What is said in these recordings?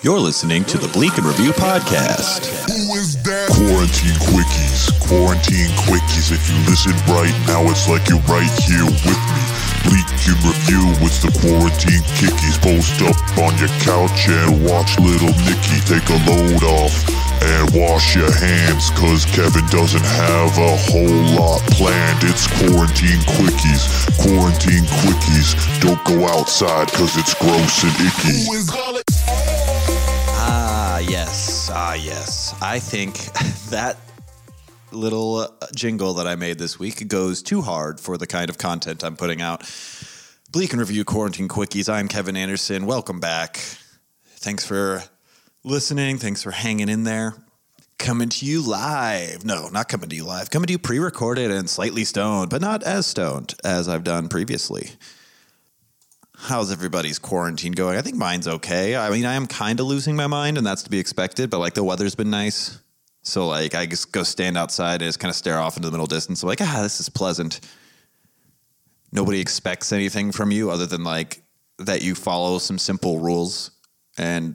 You're listening to the Bleak and Review podcast. Who is that? Quarantine quickies, quarantine quickies. If you listen right now, it's like you're right here with me. Bleak and review, it's the quarantine kickies. Post up on your couch and watch little Nicky take a load off. And wash your hands, cause Kevin doesn't have a whole lot planned. It's quarantine quickies, quarantine quickies. Don't go outside, cause it's gross and icky. Yes. I think that little uh, jingle that I made this week goes too hard for the kind of content I'm putting out. Bleak and Review Quarantine Quickies. I'm Kevin Anderson. Welcome back. Thanks for listening. Thanks for hanging in there. Coming to you live. No, not coming to you live. Coming to you pre recorded and slightly stoned, but not as stoned as I've done previously. How's everybody's quarantine going? I think mine's okay. I mean, I am kind of losing my mind, and that's to be expected, but like the weather's been nice. So, like, I just go stand outside and just kind of stare off into the middle distance. I'm like, ah, this is pleasant. Nobody expects anything from you other than like that you follow some simple rules and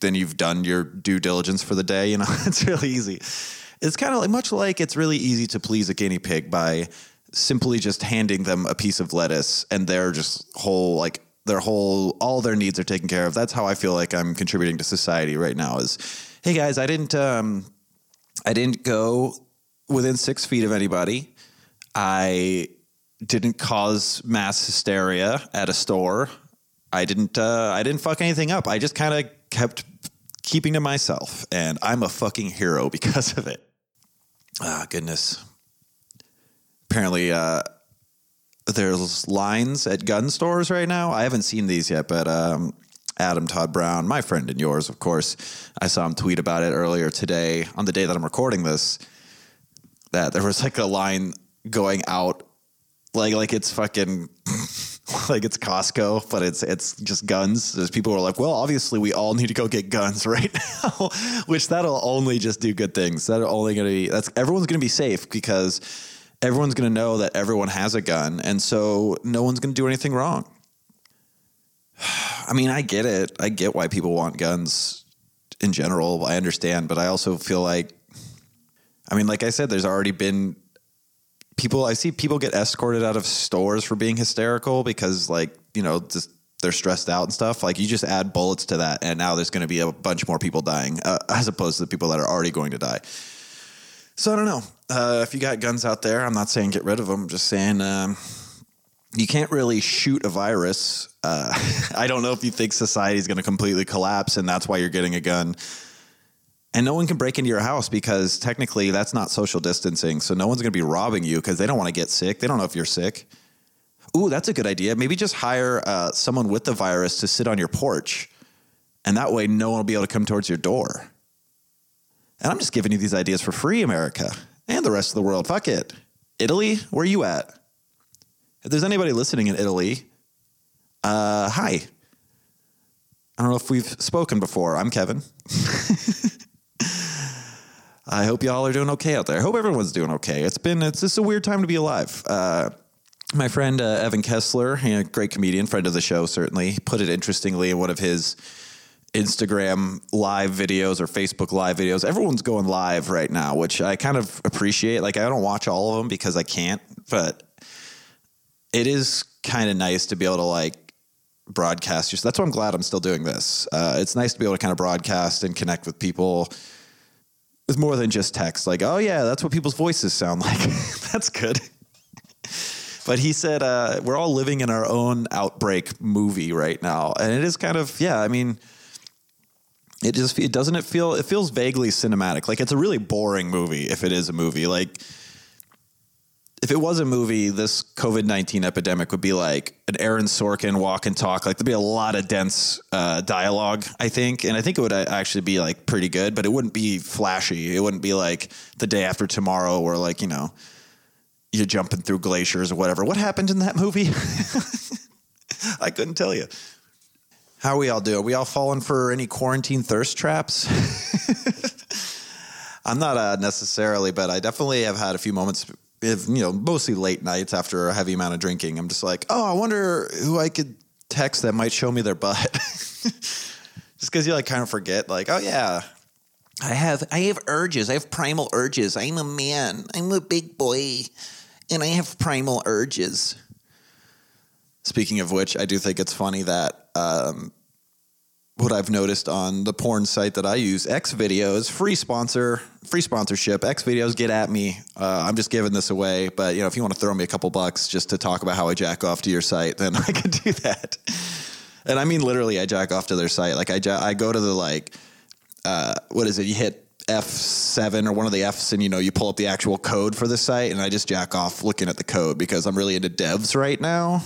then you've done your due diligence for the day. You know, it's really easy. It's kind of like much like it's really easy to please a guinea pig by simply just handing them a piece of lettuce and their just whole like their whole all their needs are taken care of. That's how I feel like I'm contributing to society right now. Is hey guys, I didn't um, I didn't go within six feet of anybody. I didn't cause mass hysteria at a store. I didn't. Uh, I didn't fuck anything up. I just kind of kept keeping to myself, and I'm a fucking hero because of it. Ah, goodness. Apparently, uh, there's lines at gun stores right now. I haven't seen these yet, but um, Adam Todd Brown, my friend and yours, of course, I saw him tweet about it earlier today on the day that I'm recording this. That there was like a line going out, like like it's fucking. like it's Costco, but it's it's just guns. There's people who are like, well, obviously we all need to go get guns right now, which that'll only just do good things. That'll only gonna be that's everyone's gonna be safe because everyone's gonna know that everyone has a gun, and so no one's gonna do anything wrong. I mean, I get it. I get why people want guns in general. I understand, but I also feel like, I mean, like I said, there's already been people I see people get escorted out of stores for being hysterical because like, you know, just they're stressed out and stuff. Like you just add bullets to that and now there's going to be a bunch more people dying uh, as opposed to the people that are already going to die. So I don't know. Uh, if you got guns out there, I'm not saying get rid of them. I'm just saying um, you can't really shoot a virus. Uh, I don't know if you think society is going to completely collapse and that's why you're getting a gun. And no one can break into your house because technically that's not social distancing. So no one's going to be robbing you because they don't want to get sick. They don't know if you're sick. Ooh, that's a good idea. Maybe just hire uh, someone with the virus to sit on your porch. And that way no one will be able to come towards your door. And I'm just giving you these ideas for free, America and the rest of the world. Fuck it. Italy, where are you at? If there's anybody listening in Italy, uh, hi. I don't know if we've spoken before. I'm Kevin. I hope y'all are doing okay out there. I hope everyone's doing okay. It's been it's just a weird time to be alive. Uh, my friend uh, Evan Kessler, know, great comedian, friend of the show, certainly put it interestingly in one of his Instagram live videos or Facebook live videos. Everyone's going live right now, which I kind of appreciate. Like I don't watch all of them because I can't, but it is kind of nice to be able to like broadcast. Just that's why I'm glad I'm still doing this. Uh, it's nice to be able to kind of broadcast and connect with people with more than just text. Like, oh yeah, that's what people's voices sound like. that's good. But he said uh, we're all living in our own outbreak movie right now, and it is kind of yeah. I mean, it just it doesn't it feel it feels vaguely cinematic. Like it's a really boring movie if it is a movie. Like if it was a movie, this COVID nineteen epidemic would be like an Aaron Sorkin walk and talk. Like there'd be a lot of dense uh, dialogue, I think, and I think it would uh, actually be like pretty good, but it wouldn't be flashy. It wouldn't be like the day after tomorrow, or like you know you're jumping through glaciers or whatever. What happened in that movie? I couldn't tell you. How we all doing? We all falling for any quarantine thirst traps? I'm not uh, necessarily, but I definitely have had a few moments, if, you know, mostly late nights after a heavy amount of drinking. I'm just like, oh, I wonder who I could text that might show me their butt. just because you like kind of forget, like, oh yeah, I have I have urges. I have primal urges. I'm a man. I'm a big boy, and I have primal urges. Speaking of which, I do think it's funny that um, what I've noticed on the porn site that I use, X Videos, free sponsor, free sponsorship. X Videos, get at me. Uh, I'm just giving this away, but you know, if you want to throw me a couple bucks just to talk about how I jack off to your site, then I could do that. And I mean, literally, I jack off to their site. Like I, I go to the like, uh, what is it? You hit F7 or one of the Fs, and you know, you pull up the actual code for the site, and I just jack off looking at the code because I'm really into devs right now,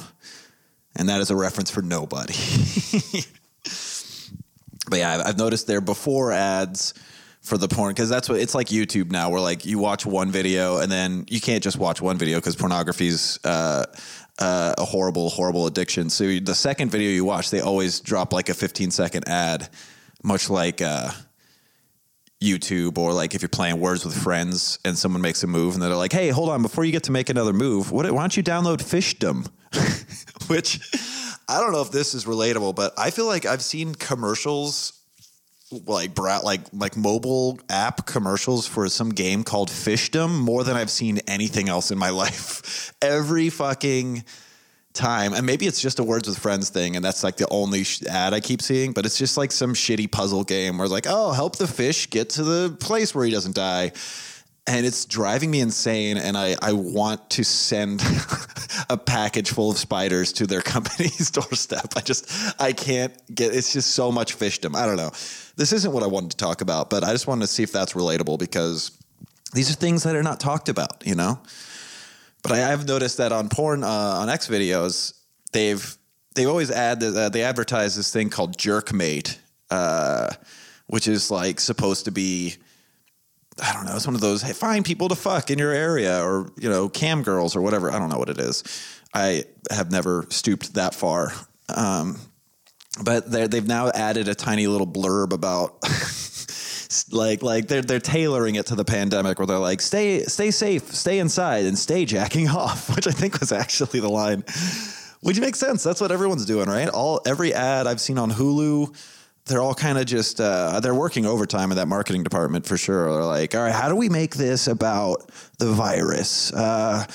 and that is a reference for nobody. but yeah, I've- I've noticed there before ads for the porn because that's what it's like YouTube now, where like you watch one video and then you can't just watch one video because pornography's uh, uh, a horrible, horrible addiction. So the second video you watch, they always drop like a 15 second ad, much like. Uh, YouTube or like if you're playing Words with Friends and someone makes a move and they're like, "Hey, hold on, before you get to make another move, what, why don't you download Fishdom?" Which I don't know if this is relatable, but I feel like I've seen commercials like brat like like mobile app commercials for some game called Fishdom more than I've seen anything else in my life. Every fucking time and maybe it's just a words with friends thing and that's like the only sh- ad i keep seeing but it's just like some shitty puzzle game where it's like oh help the fish get to the place where he doesn't die. And it's driving me insane and i, I want to send a package full of spiders to their company's doorstep. I just i can't get it's just so much fishdom. I don't know. This isn't what i wanted to talk about but i just wanted to see if that's relatable because these are things that are not talked about you know but I, I've noticed that on porn uh, on X videos, they've they always add uh, they advertise this thing called Jerkmate, uh, which is like supposed to be. I don't know. It's one of those hey, find people to fuck in your area, or you know, cam girls or whatever. I don't know what it is. I have never stooped that far. Um, but they've now added a tiny little blurb about like like they're they're tailoring it to the pandemic where they're like stay stay safe stay inside and stay jacking off which i think was actually the line. Which makes sense. That's what everyone's doing right? All every ad i've seen on hulu they're all kind of just uh, they're working overtime in that marketing department for sure. They're like all right how do we make this about the virus? Uh,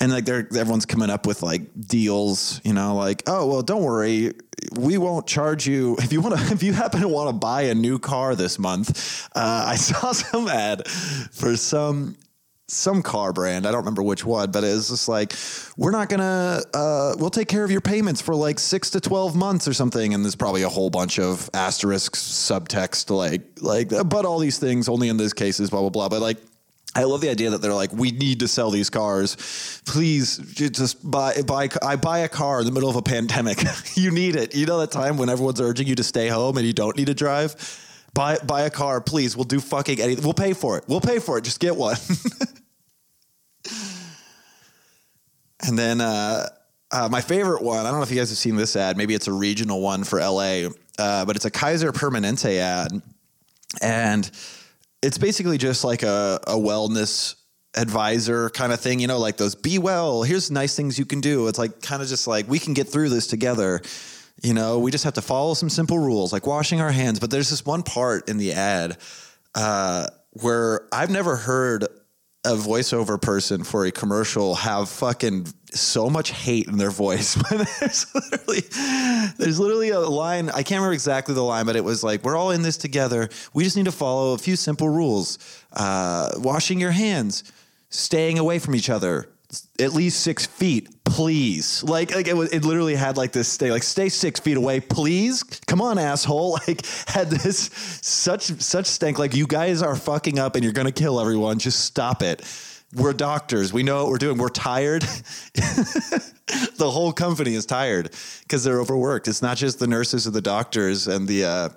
and like they're everyone's coming up with like deals you know like oh well don't worry. We won't charge you. If you want to if you happen to want to buy a new car this month uh, i saw some ad for some some car brand. I don't remember which one but it's just like we're not gonna uh, we'll take care of your payments for like six to 12 months or something. And there's probably a whole bunch of asterisks subtext like like but all these things only in these cases blah blah blah. But like I love the idea that they're like, we need to sell these cars. Please just buy, buy, I buy a car in the middle of a pandemic. you need it. You know that time when everyone's urging you to stay home and you don't need to drive? Buy, buy a car, please. We'll do fucking anything. We'll pay for it. We'll pay for it. Just get one. and then, uh, uh, my favorite one, I don't know if you guys have seen this ad. Maybe it's a regional one for LA, uh, but it's a Kaiser Permanente ad. And it's basically just like a, a wellness advisor kind of thing, you know, like those be well, here's nice things you can do. It's like kind of just like we can get through this together. You know, we just have to follow some simple rules like washing our hands. But there's this one part in the ad uh, where I've never heard a voiceover person for a commercial have fucking so much hate in their voice. there's literally there's literally a line, I can't remember exactly the line, but it was like, we're all in this together. We just need to follow a few simple rules. Uh, washing your hands, staying away from each other, at least six feet, please. Like, like it, was, it literally had like this stay, like stay six feet away, please. Come on, asshole. Like had this such such stank. Like you guys are fucking up and you're gonna kill everyone. Just stop it. We're doctors. We know what we're doing. We're tired. the whole company is tired because they're overworked. It's not just the nurses or the doctors and the uh,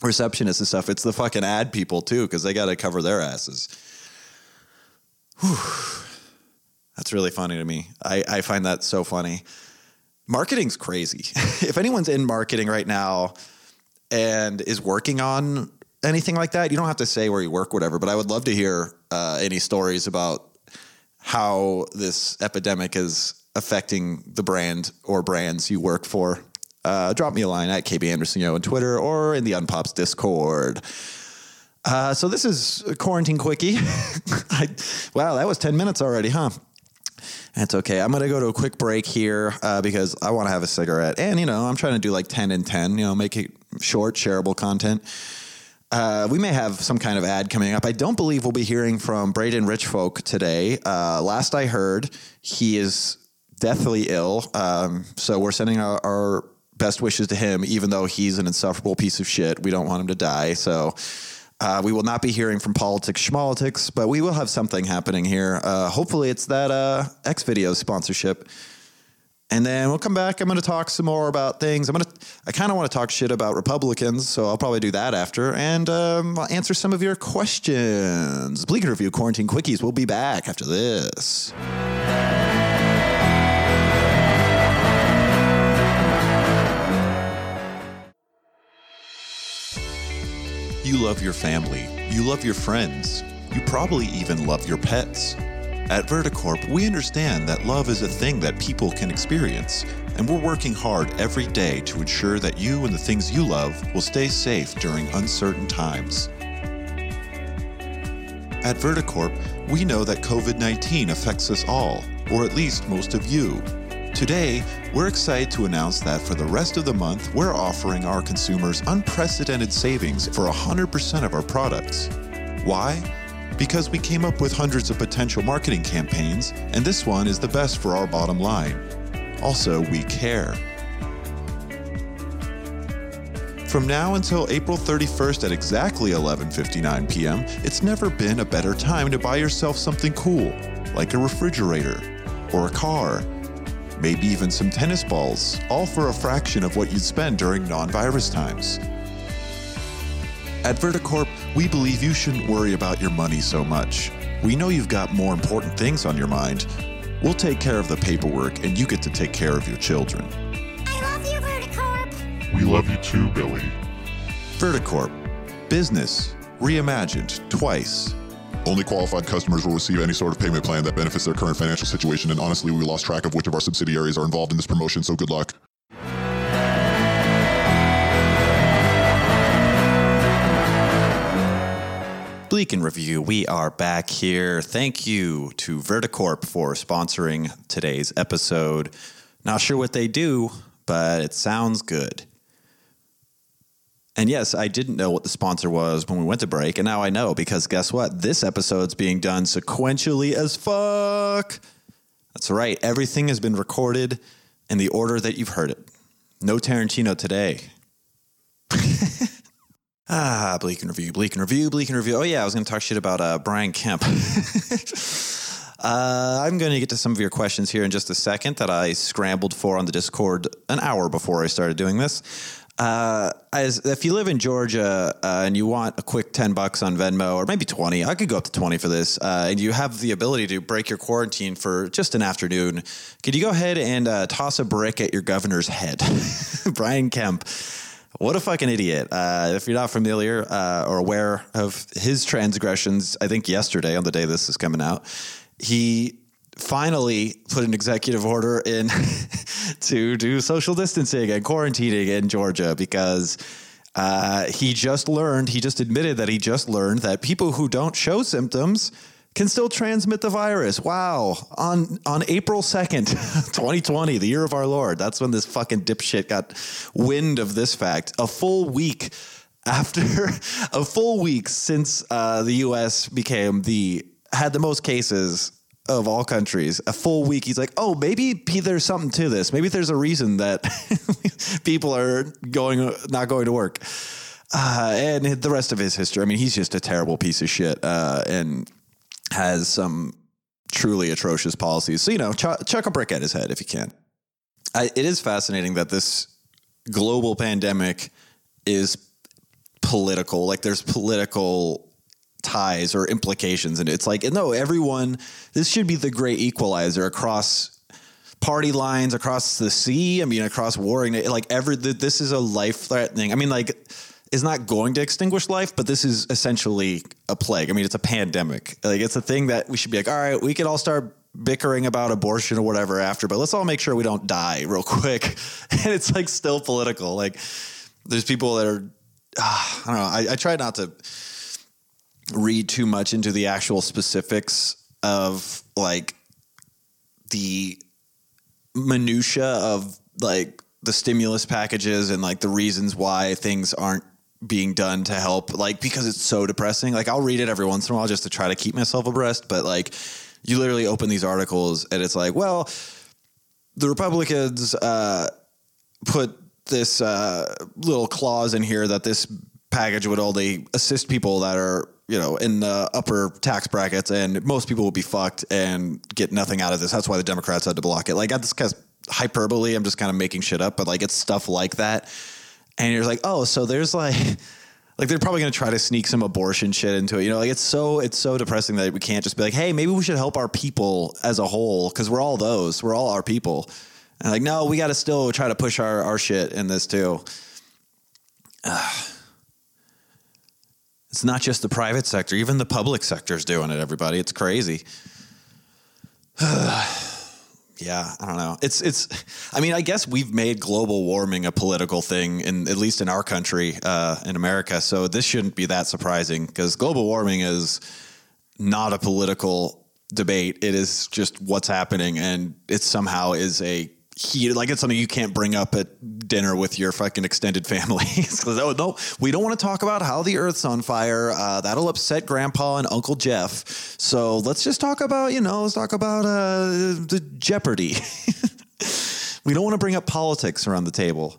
receptionists and stuff. It's the fucking ad people too because they got to cover their asses. That's really funny to me. I, I find that so funny. Marketing's crazy. if anyone's in marketing right now and is working on anything like that, you don't have to say where you work, whatever, but I would love to hear uh, any stories about how this epidemic is affecting the brand or brands you work for. uh, drop me a line at KB Anderson Yo on Twitter or in the Unpops Discord. Uh, so this is quarantine quickie. I, wow, that was 10 minutes already, huh? That's okay. I'm going to go to a quick break here uh, because I want to have a cigarette. And, you know, I'm trying to do like 10 and 10, you know, make it short, shareable content. Uh, we may have some kind of ad coming up. I don't believe we'll be hearing from Braden Richfolk today. Uh, last I heard, he is deathly ill. Um, so we're sending our, our best wishes to him, even though he's an insufferable piece of shit. We don't want him to die. So uh, we will not be hearing from politics schmolitics, but we will have something happening here. Uh, hopefully, it's that uh, X Videos sponsorship. And then we'll come back. I'm going to talk some more about things. I'm going to. I kind of want to talk shit about Republicans, so I'll probably do that after, and um, I'll answer some of your questions. Bleak Review Quarantine Quickies. We'll be back after this. Love your family. You love your friends. You probably even love your pets. At Verticorp, we understand that love is a thing that people can experience, and we're working hard every day to ensure that you and the things you love will stay safe during uncertain times. At Verticorp, we know that COVID 19 affects us all, or at least most of you. Today, we're excited to announce that for the rest of the month, we're offering our consumers unprecedented savings for 100% of our products. Why? Because we came up with hundreds of potential marketing campaigns, and this one is the best for our bottom line. Also, we care. From now until April 31st at exactly 11:59 p.m., it's never been a better time to buy yourself something cool, like a refrigerator or a car, maybe even some tennis balls, all for a fraction of what you'd spend during non-virus times. At Verticorp, we believe you shouldn't worry about your money so much. We know you've got more important things on your mind. We'll take care of the paperwork and you get to take care of your children. I love you, Verticorp. We love you too, Billy. Verticorp. Business. Reimagined. Twice. Only qualified customers will receive any sort of payment plan that benefits their current financial situation, and honestly, we lost track of which of our subsidiaries are involved in this promotion, so good luck. Bleak and Review, we are back here. Thank you to Verticorp for sponsoring today's episode. Not sure what they do, but it sounds good. And yes, I didn't know what the sponsor was when we went to break, and now I know because guess what? This episode's being done sequentially as fuck. That's right, everything has been recorded in the order that you've heard it. No Tarantino today. Ah, Bleak and Review, Bleak and Review, Bleak and Review. Oh, yeah, I was going to talk shit about uh, Brian Kemp. uh, I'm going to get to some of your questions here in just a second that I scrambled for on the Discord an hour before I started doing this. Uh, as if you live in Georgia uh, and you want a quick 10 bucks on Venmo or maybe 20, I could go up to 20 for this, uh, and you have the ability to break your quarantine for just an afternoon, could you go ahead and uh, toss a brick at your governor's head? Brian Kemp. What a fucking idiot. Uh, if you're not familiar uh, or aware of his transgressions, I think yesterday, on the day this is coming out, he finally put an executive order in to do social distancing and quarantining in Georgia because uh, he just learned, he just admitted that he just learned that people who don't show symptoms can still transmit the virus. Wow. On on April 2nd, 2020, the year of our Lord. That's when this fucking dipshit got wind of this fact. A full week after a full week since uh, the US became the had the most cases of all countries. A full week he's like, "Oh, maybe there's something to this. Maybe there's a reason that people are going not going to work." Uh, and the rest of his history. I mean, he's just a terrible piece of shit. Uh, and has some truly atrocious policies. So, you know, ch- chuck a brick at his head if you can. I, it is fascinating that this global pandemic is political. Like, there's political ties or implications. And it's like, no, everyone, this should be the great equalizer across party lines, across the sea. I mean, across warring, like, every, this is a life threatening. I mean, like, is not going to extinguish life, but this is essentially a plague. I mean, it's a pandemic. Like it's a thing that we should be like, all right, we could all start bickering about abortion or whatever after, but let's all make sure we don't die real quick. And it's like still political. Like there's people that are, ah, I don't know. I, I try not to read too much into the actual specifics of like the minutia of like the stimulus packages and like the reasons why things aren't being done to help like because it's so depressing. Like i'll read it every once in a while just to try to keep myself abreast but like you literally open these articles and it's like well the republicans uh, put this uh, little clause in here that this package would only assist people that are you know in the upper tax brackets and most people will be fucked and get nothing out of this. That's why the democrats had to block it. Like this guy's hyperbole i'm just kind of making shit up but like it's stuff like that. And you're like oh so there's like like they're probably going to try to sneak some abortion shit into it. You know like it's so it's so depressing that we can't just be like hey maybe we should help our people as a whole because we're all those. We're all our people. And like no we got to still try to push our, our shit in this too It's not just the private sector, even the public sector is doing it, everybody. It's crazy. yeah, I don't know. It's it's I mean, I guess we've made global warming a political thing in at least in our country, uh, in America. So this shouldn't be that surprising because global warming is not a political debate. It is just what's happening and it somehow is a heated like it's something you can't bring up at dinner with your fucking extended family. Because oh no we don't want to talk about how the earth's on fire. Uh, that'll upset grandpa and uncle jeff. So let's just talk about you know let's talk about uh, the jeopardy. We don't want to bring up politics around the table.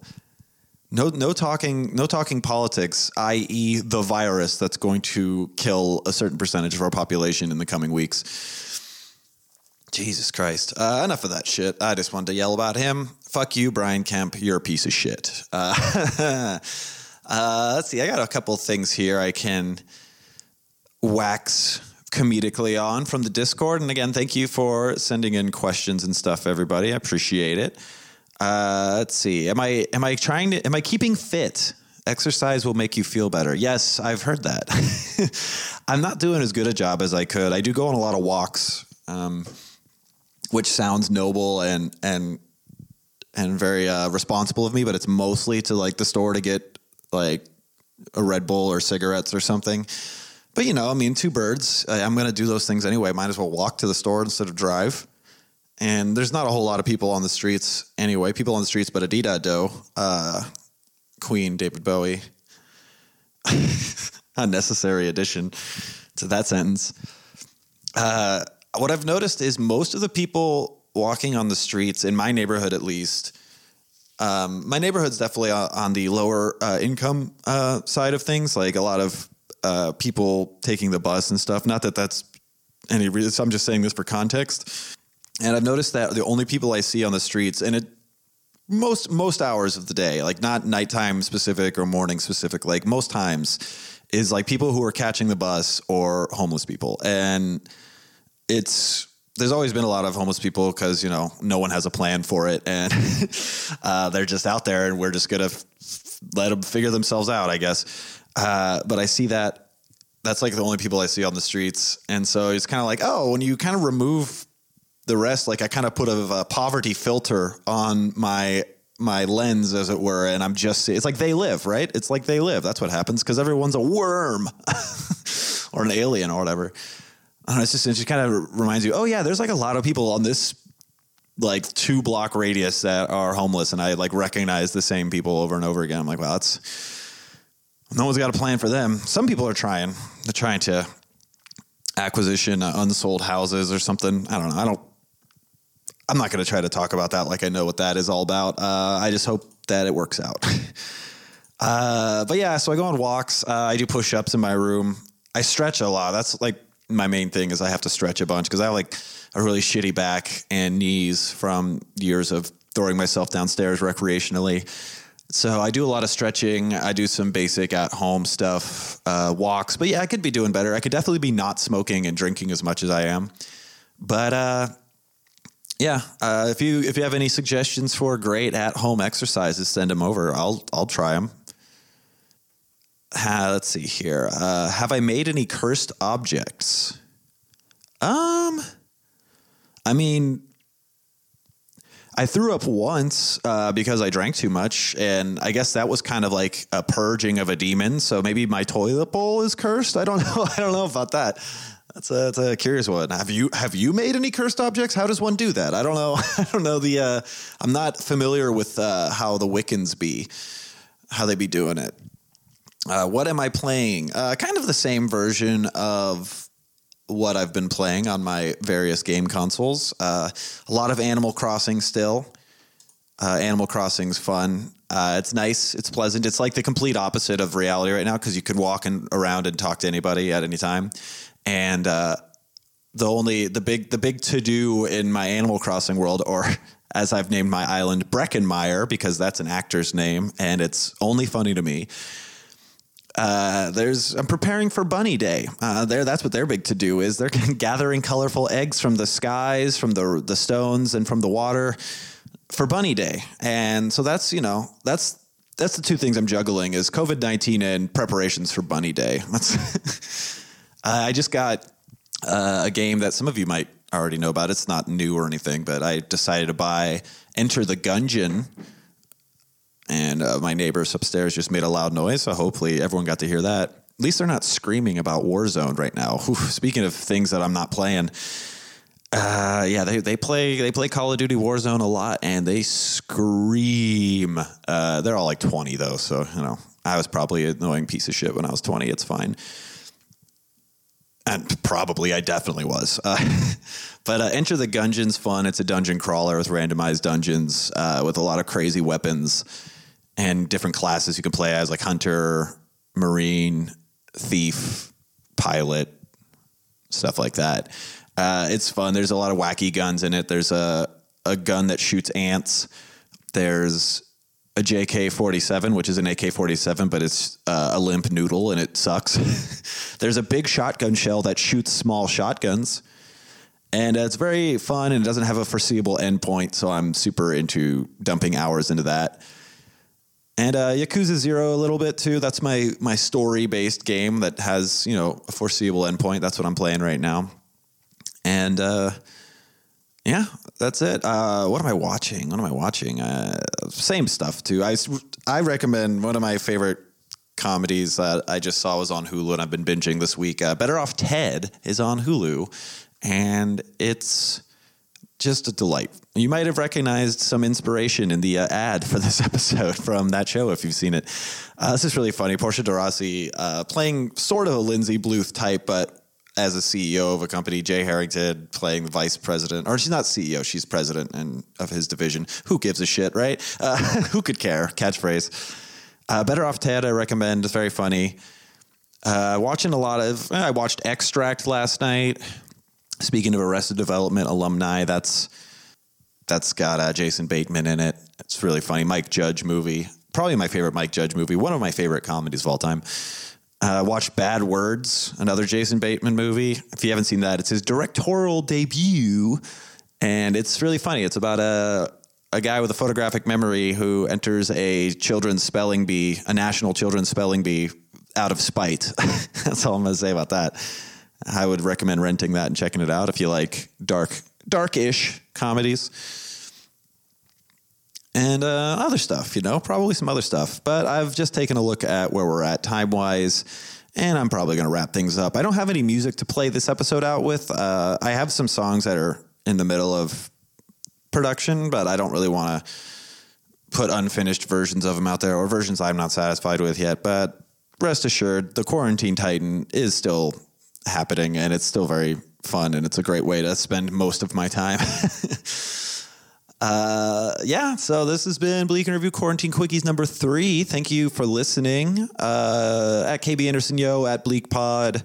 No no talking no talking politics i.e the virus that's going to kill a certain percentage of our population in the coming weeks Jesus Christ. Uh, enough of that shit. I just wanted to yell about him. Fuck you, Brian Kemp. You're a piece of shit. Uh, uh, let's see. I got a couple things here I can wax comedically on from the Discord. And again, thank you for sending in questions and stuff, everybody. I appreciate it. Uh, let's see. Am I am I trying to am I keeping fit? Exercise will make you feel better. Yes, I've heard that. I'm not doing as good a job as I could. I do go on a lot of walks. Um, which sounds noble and and and very uh, responsible of me, but it's mostly to like the store to get like a Red Bull or cigarettes or something. But you know, I mean, two birds. I, I'm going to do those things anyway. Might as well walk to the store instead of drive. And there's not a whole lot of people on the streets anyway. People on the streets, but Adidas Doe, uh, Queen, David Bowie. Unnecessary addition to that sentence. Uh, what I've noticed is most of the people walking on the streets in my neighborhood, at least, um, my neighborhood's definitely on the lower uh, income uh, side of things. Like a lot of uh, people taking the bus and stuff. Not that that's any reason. I'm just saying this for context. And I've noticed that the only people I see on the streets, and it most most hours of the day, like not nighttime specific or morning specific, like most times, is like people who are catching the bus or homeless people and it's there's always been a lot of homeless people because you know no one has a plan for it. And uh, they're just out there and we're just gonna f- let them figure themselves out i guess. Uh, but i see that that's like the only people i see on the streets. And so it's kind of like oh when you kind of remove the rest like i kind of put a, a, poverty filter on my my lens as it were and i'm just it's like they live right? It's like they live. That's what happens because everyone's a worm or an alien or whatever know, it's just it just kind of reminds you, oh yeah, there's like a lot of people on this like two block radius that are homeless, and I like recognize the same people over and over again. I'm like, well, that's no one's got a plan for them. Some people are trying. They're trying to acquisition uh, unsold houses or something. I don't know. I don't. I'm not going to try to talk about that like I know what that is all about. Uh, I just hope that it works out. uh, but yeah, so I go on walks. Uh, I do push ups in my room. I stretch a lot. That's like my main thing is I have to stretch a bunch because I have like a really shitty back and knees from years of throwing myself downstairs recreationally. So I do a lot of stretching. I do some basic at home stuff, uh, walks. But yeah, I could be doing better. I could definitely be not smoking and drinking as much as I am. But uh, yeah, uh, if you if you have any suggestions for great at home exercises, send them over. I'll I'll try them let's see here. Uh, have I made any cursed objects? Um, I mean, I threw up once uh, because I drank too much, and I guess that was kind of like a purging of a demon. So maybe my toilet bowl is cursed. I don't know. I don't know about that. That's a, that's a curious one. Have you have you made any cursed objects? How does one do that? I don't know. I don't know the. Uh, I'm not familiar with uh, how the Wiccans be, how they be doing it. Uh, what am I playing? Uh, kind of the same version of what I've been playing on my various game consoles. Uh, a lot of Animal Crossing still. Uh, Animal Crossing's fun. Uh, it's nice. It's pleasant. It's like the complete opposite of reality right now because you can walk in, around and talk to anybody at any time. And uh, the only the big the big to do in my Animal Crossing world, or as I've named my island, Breckenmeyer, because that's an actor's name, and it's only funny to me uh, there's I'm preparing for Bunny Day. Uh, there, that's what their big to do is. They're gathering colorful eggs from the skies, from the the stones, and from the water for Bunny Day. And so that's you know that's that's the two things I'm juggling is COVID nineteen and preparations for Bunny Day. That's I just got uh, a game that some of you might already know about. It's not new or anything, but I decided to buy Enter the Gungeon and uh, my neighbors upstairs just made a loud noise. So hopefully everyone got to hear that. At least they're not screaming about Warzone right now. Whew, speaking of things that I'm not playing, uh, yeah, they, they play they play Call of Duty Warzone a lot, and they scream. Uh, they're all like 20 though, so you know I was probably an annoying piece of shit when I was 20. It's fine. And probably I definitely was. Uh, but uh, Enter the Gungeon's fun. It's a dungeon crawler with randomized dungeons uh, with a lot of crazy weapons and different classes you can play as, like hunter, marine, thief, pilot, stuff like that. Uh, it's fun. There's a lot of wacky guns in it. There's a a gun that shoots ants. There's a JK 47, which is an AK 47, but it's uh, a limp noodle and it sucks. There's a big shotgun shell that shoots small shotguns. And uh, it's very fun and it doesn't have a foreseeable endpoint. So I'm super into dumping hours into that. And uh, Yakuza Zero a little bit too. That's my my story based game that has you know a foreseeable endpoint. That's what I'm playing right now. And uh, yeah, that's it. Uh, what am I watching? What am I watching? Uh, same stuff too. I I recommend one of my favorite comedies that I just saw was on Hulu and I've been binging this week. Uh, Better Off Ted is on Hulu, and it's just a delight. You might have recognized some inspiration in the uh, ad for this episode from that show if you've seen it. Uh, this is really funny. Portia de Rossi uh, playing sort of a Lindsay Bluth type, but as a CEO of a company, Jay Harrington playing the vice president, or she's not CEO, she's president and of his division. Who gives a shit, right? Uh, who could care? Catchphrase. Uh, Better Off Ted, I recommend. It's very funny. Uh, watching a lot of, I watched Extract last night. Speaking of Arrested Development alumni, that's that's got uh, Jason Bateman in it. It's really funny. Mike Judge movie, probably my favorite Mike Judge movie. One of my favorite comedies of all time. Uh, watch Bad Words, another Jason Bateman movie. If you haven't seen that, it's his directorial debut, and it's really funny. It's about a a guy with a photographic memory who enters a children's spelling bee, a national children's spelling bee, out of spite. That's all I'm going to say about that. I would recommend renting that and checking it out if you like dark, dark-ish comedies and uh, other stuff. You know, probably some other stuff. But I've just taken a look at where we're at time wise, and I'm probably going to wrap things up. I don't have any music to play this episode out with. Uh, I have some songs that are in the middle of production, but I don't really want to put unfinished versions of them out there or versions I'm not satisfied with yet. But rest assured, the Quarantine Titan is still happening and it's still very fun and it's a great way to spend most of my time. uh, yeah, so this has been Bleak and Review Quarantine Quickies number three. Thank you for listening. Uh, at KB Anderson Yo, at Bleak Pod.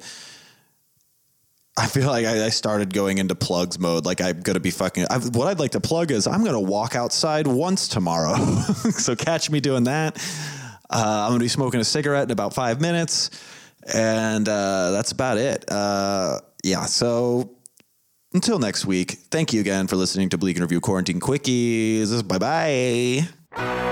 I feel like I, I started going into plugs mode. Like I'm gonna be fucking. I, what I'd like to plug is I'm gonna walk outside once tomorrow. so catch me doing that. Uh, I'm gonna be smoking a cigarette in about five minutes, and uh, that's about it. Uh, yeah. So until next week, thank you again for listening to Bleak and Review Quarantine Quickies. Bye bye.